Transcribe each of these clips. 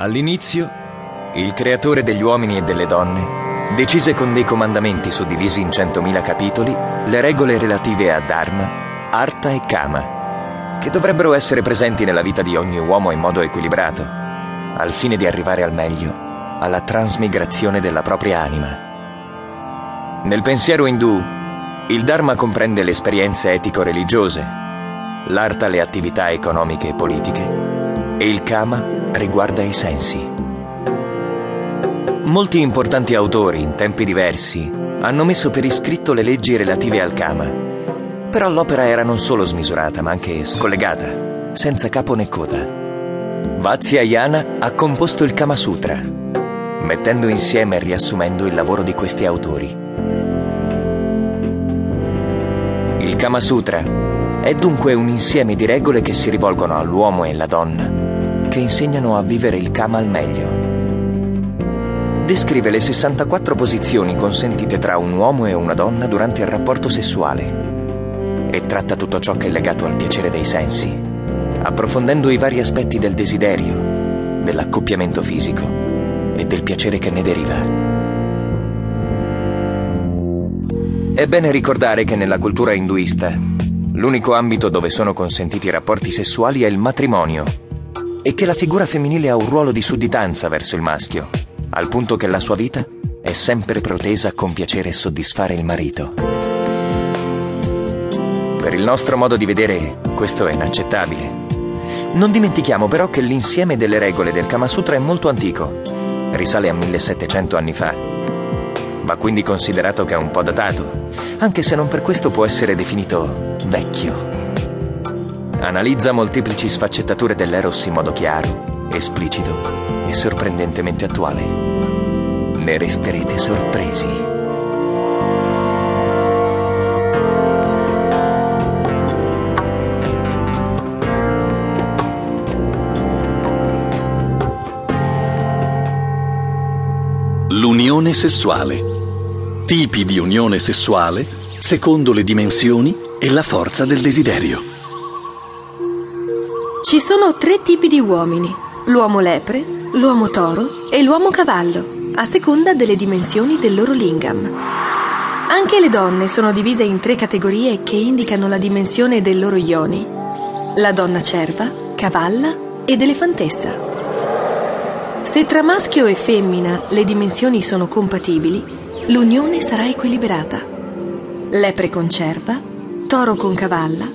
All'inizio, il creatore degli uomini e delle donne decise con dei comandamenti suddivisi in centomila capitoli le regole relative a Dharma, Artha e Kama, che dovrebbero essere presenti nella vita di ogni uomo in modo equilibrato, al fine di arrivare al meglio alla trasmigrazione della propria anima. Nel pensiero indù, il Dharma comprende le esperienze etico-religiose, l'Artha le attività economiche e politiche e il Kama riguarda i sensi. Molti importanti autori, in tempi diversi, hanno messo per iscritto le leggi relative al Kama. Però l'opera era non solo smisurata, ma anche scollegata, senza capo né coda. Vatsyayana ha composto il Kama Sutra, mettendo insieme e riassumendo il lavoro di questi autori. Il Kama Sutra è dunque un insieme di regole che si rivolgono all'uomo e alla donna che insegnano a vivere il Kama al meglio. Descrive le 64 posizioni consentite tra un uomo e una donna durante il rapporto sessuale e tratta tutto ciò che è legato al piacere dei sensi, approfondendo i vari aspetti del desiderio, dell'accoppiamento fisico e del piacere che ne deriva. È bene ricordare che nella cultura induista l'unico ambito dove sono consentiti i rapporti sessuali è il matrimonio e che la figura femminile ha un ruolo di sudditanza verso il maschio, al punto che la sua vita è sempre protesa a compiacere e soddisfare il marito. Per il nostro modo di vedere, questo è inaccettabile. Non dimentichiamo però che l'insieme delle regole del Kama Sutra è molto antico, risale a 1700 anni fa. Va quindi considerato che è un po' datato, anche se non per questo può essere definito vecchio. Analizza molteplici sfaccettature dell'Eros in modo chiaro, esplicito e sorprendentemente attuale. Ne resterete sorpresi. L'unione sessuale. Tipi di unione sessuale secondo le dimensioni e la forza del desiderio. Ci sono tre tipi di uomini, l'uomo lepre, l'uomo toro e l'uomo cavallo, a seconda delle dimensioni del loro lingam. Anche le donne sono divise in tre categorie che indicano la dimensione del loro ioni. La donna cerva, cavalla ed elefantessa. Se tra maschio e femmina le dimensioni sono compatibili, l'unione sarà equilibrata. Lepre con cerva, toro con cavalla,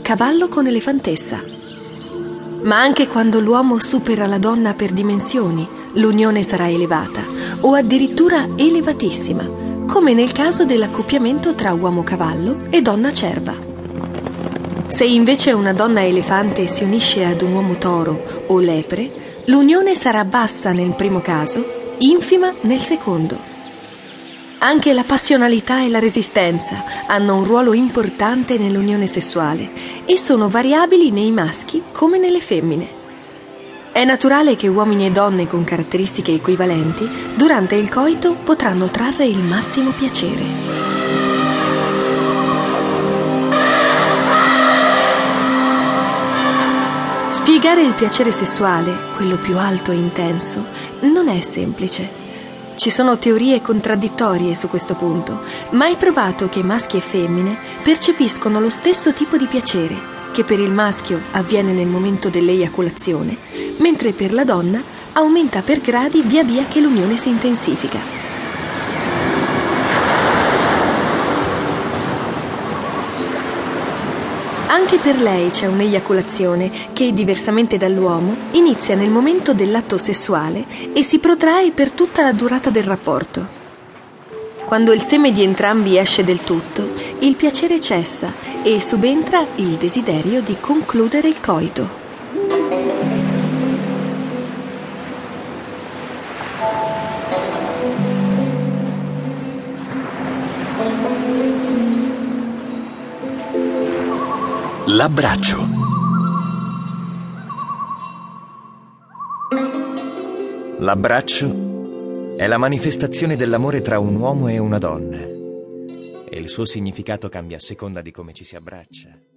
cavallo con elefantessa. Ma anche quando l'uomo supera la donna per dimensioni, l'unione sarà elevata o addirittura elevatissima, come nel caso dell'accoppiamento tra uomo-cavallo e donna-cerva. Se invece una donna elefante si unisce ad un uomo toro o lepre, l'unione sarà bassa nel primo caso, infima nel secondo. Anche la passionalità e la resistenza hanno un ruolo importante nell'unione sessuale e sono variabili nei maschi come nelle femmine. È naturale che uomini e donne con caratteristiche equivalenti durante il coito potranno trarre il massimo piacere. Spiegare il piacere sessuale, quello più alto e intenso, non è semplice. Ci sono teorie contraddittorie su questo punto, ma è provato che maschi e femmine percepiscono lo stesso tipo di piacere, che per il maschio avviene nel momento dell'eiaculazione, mentre per la donna aumenta per gradi via via che l'unione si intensifica. Anche per lei c'è un'eiaculazione che, diversamente dall'uomo, inizia nel momento dell'atto sessuale e si protrae per tutta la durata del rapporto. Quando il seme di entrambi esce del tutto, il piacere cessa e subentra il desiderio di concludere il coito. L'abbraccio. L'abbraccio è la manifestazione dell'amore tra un uomo e una donna e il suo significato cambia a seconda di come ci si abbraccia.